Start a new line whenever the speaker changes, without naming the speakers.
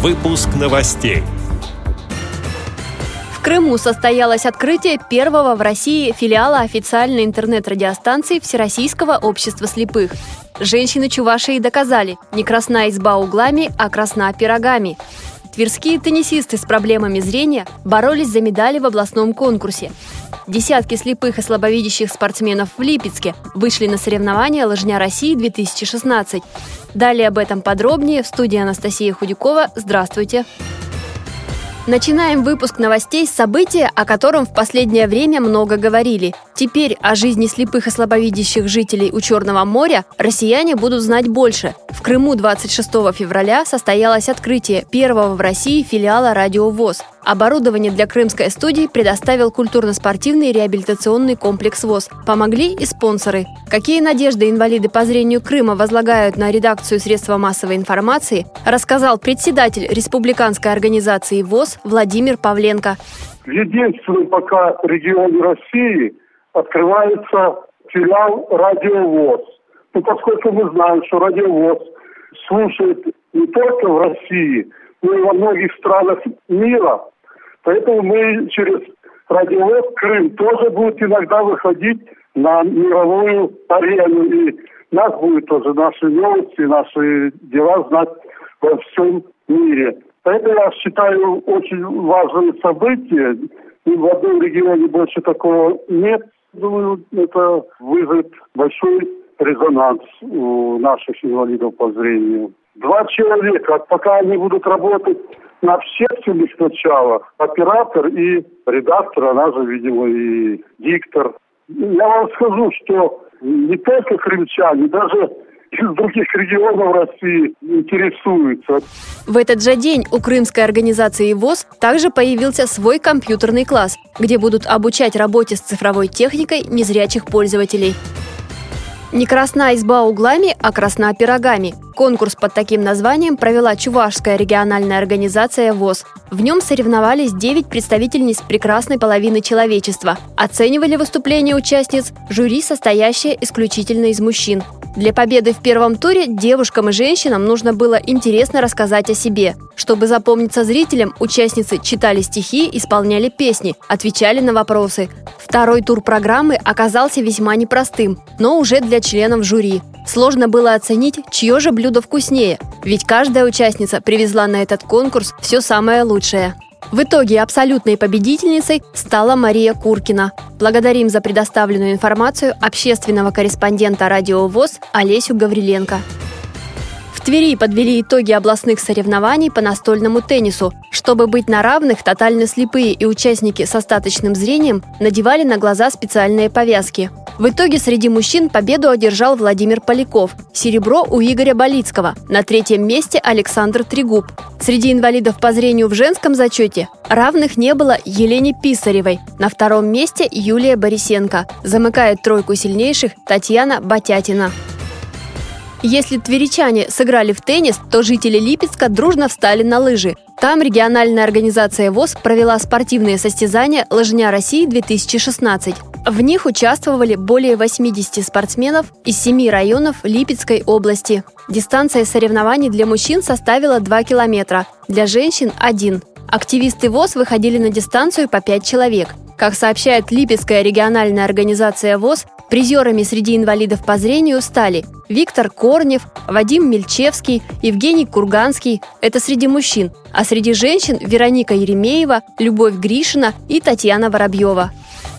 Выпуск новостей.
В Крыму состоялось открытие первого в России филиала официальной интернет-радиостанции Всероссийского общества слепых. Женщины Чувашии доказали, не красна изба углами, а красна пирогами. Тверские теннисисты с проблемами зрения боролись за медали в областном конкурсе. Десятки слепых и слабовидящих спортсменов в Липецке вышли на соревнования «Лыжня России-2016». Далее об этом подробнее в студии Анастасия Худякова. Здравствуйте! Начинаем выпуск новостей с события, о котором в последнее время много говорили. Теперь о жизни слепых и слабовидящих жителей у Черного моря россияне будут знать больше. В Крыму 26 февраля состоялось открытие первого в России филиала «Радио ВОЗ». Оборудование для крымской студии предоставил культурно-спортивный реабилитационный комплекс ВОЗ. Помогли и спонсоры. Какие надежды инвалиды по зрению Крыма возлагают на редакцию средства массовой информации, рассказал председатель республиканской организации ВОЗ Владимир Павленко.
В единственном пока регионе России открывается филиал «Радиовоз». Ну, поскольку мы знаем, что «Радиовоз» слушает не только в России, но и во многих странах мира, Поэтому мы через радиовоз Крым тоже будет иногда выходить на мировую арену. И нас будет тоже наши новости, наши дела знать во всем мире. Поэтому я считаю очень важное событие. И в одном регионе больше такого нет. Думаю, это вызовет большой резонанс у наших инвалидов по зрению. Два человека, пока они будут работать на общественных началах оператор и редактор, она же, видимо, и диктор. Я вам скажу, что не только крымчане, даже из других регионов России интересуются.
В этот же день у крымской организации ВОЗ также появился свой компьютерный класс, где будут обучать работе с цифровой техникой незрячих пользователей. Не красна изба углами, а красна пирогами. Конкурс под таким названием провела Чувашская региональная организация ВОЗ. В нем соревновались 9 представительниц прекрасной половины человечества. Оценивали выступления участниц жюри, состоящее исключительно из мужчин. Для победы в первом туре девушкам и женщинам нужно было интересно рассказать о себе. Чтобы запомниться зрителям, участницы читали стихи, исполняли песни, отвечали на вопросы. Второй тур программы оказался весьма непростым, но уже для членов жюри. Сложно было оценить, чье же блюдо вкуснее, ведь каждая участница привезла на этот конкурс все самое лучшее. В итоге абсолютной победительницей стала Мария Куркина. Благодарим за предоставленную информацию общественного корреспондента «Радио ВОЗ» Олесю Гавриленко. В Твери подвели итоги областных соревнований по настольному теннису. Чтобы быть на равных, тотально слепые и участники с остаточным зрением надевали на глаза специальные повязки. В итоге среди мужчин победу одержал Владимир Поляков, серебро у Игоря Болицкого, на третьем месте Александр Трегуб. Среди инвалидов по зрению в женском зачете равных не было Елене Писаревой, на втором месте Юлия Борисенко, замыкает тройку сильнейших Татьяна Батятина. Если тверичане сыграли в теннис, то жители Липецка дружно встали на лыжи. Там региональная организация ВОЗ провела спортивные состязания «Лыжня России-2016». В них участвовали более 80 спортсменов из семи районов Липецкой области. Дистанция соревнований для мужчин составила 2 километра, для женщин – 1. Активисты ВОЗ выходили на дистанцию по 5 человек. Как сообщает Липецкая региональная организация ВОЗ, призерами среди инвалидов по зрению стали Виктор Корнев, Вадим Мельчевский, Евгений Курганский – это среди мужчин, а среди женщин – Вероника Еремеева, Любовь Гришина и Татьяна Воробьева.